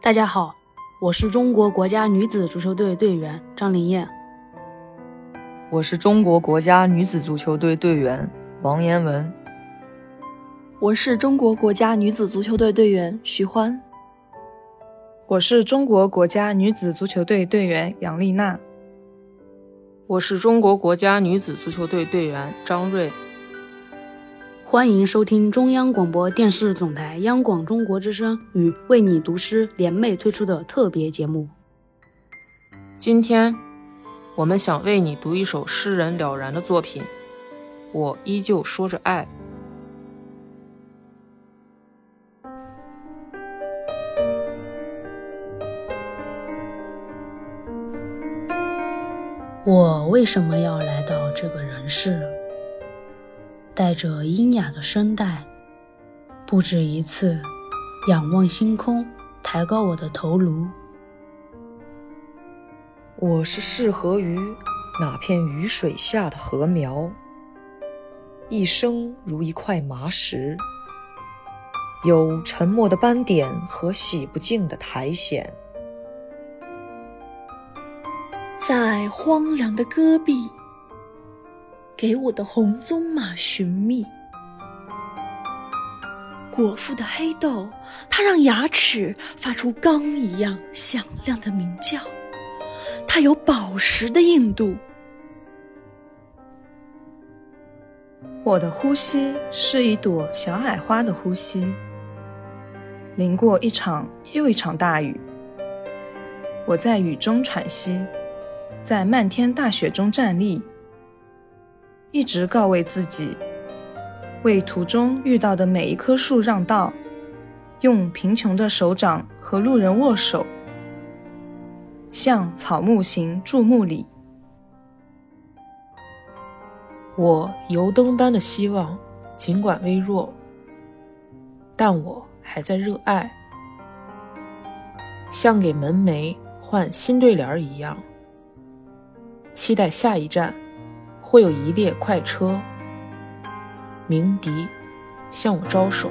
大家好，我是中国国家女子足球队队员张琳艳。我是中国国家女子足球队队员王妍文。我是中国国家女子足球队队员徐欢。我是中国国家女子足球队队员杨丽娜。我是中国国家女子足球队队员张睿。欢迎收听中央广播电视总台央广中国之声与为你读诗联袂推出的特别节目。今天，我们想为你读一首诗人了然的作品《我依旧说着爱》。我为什么要来到这个人世？带着阴哑的声带，不止一次仰望星空，抬高我的头颅。我是适合于哪片雨水下的禾苗，一生如一块麻石，有沉默的斑点和洗不净的苔藓，在荒凉的戈壁。给我的红鬃马寻觅，果腹的黑豆，它让牙齿发出钢一样响亮的鸣叫。它有宝石的硬度。我的呼吸是一朵小矮花的呼吸。淋过一场又一场大雨，我在雨中喘息，在漫天大雪中站立。一直告慰自己，为途中遇到的每一棵树让道，用贫穷的手掌和路人握手，向草木行注目礼。我油灯般的希望，尽管微弱，但我还在热爱，像给门楣换新对联一样，期待下一站。会有一列快车鸣笛，向我招手。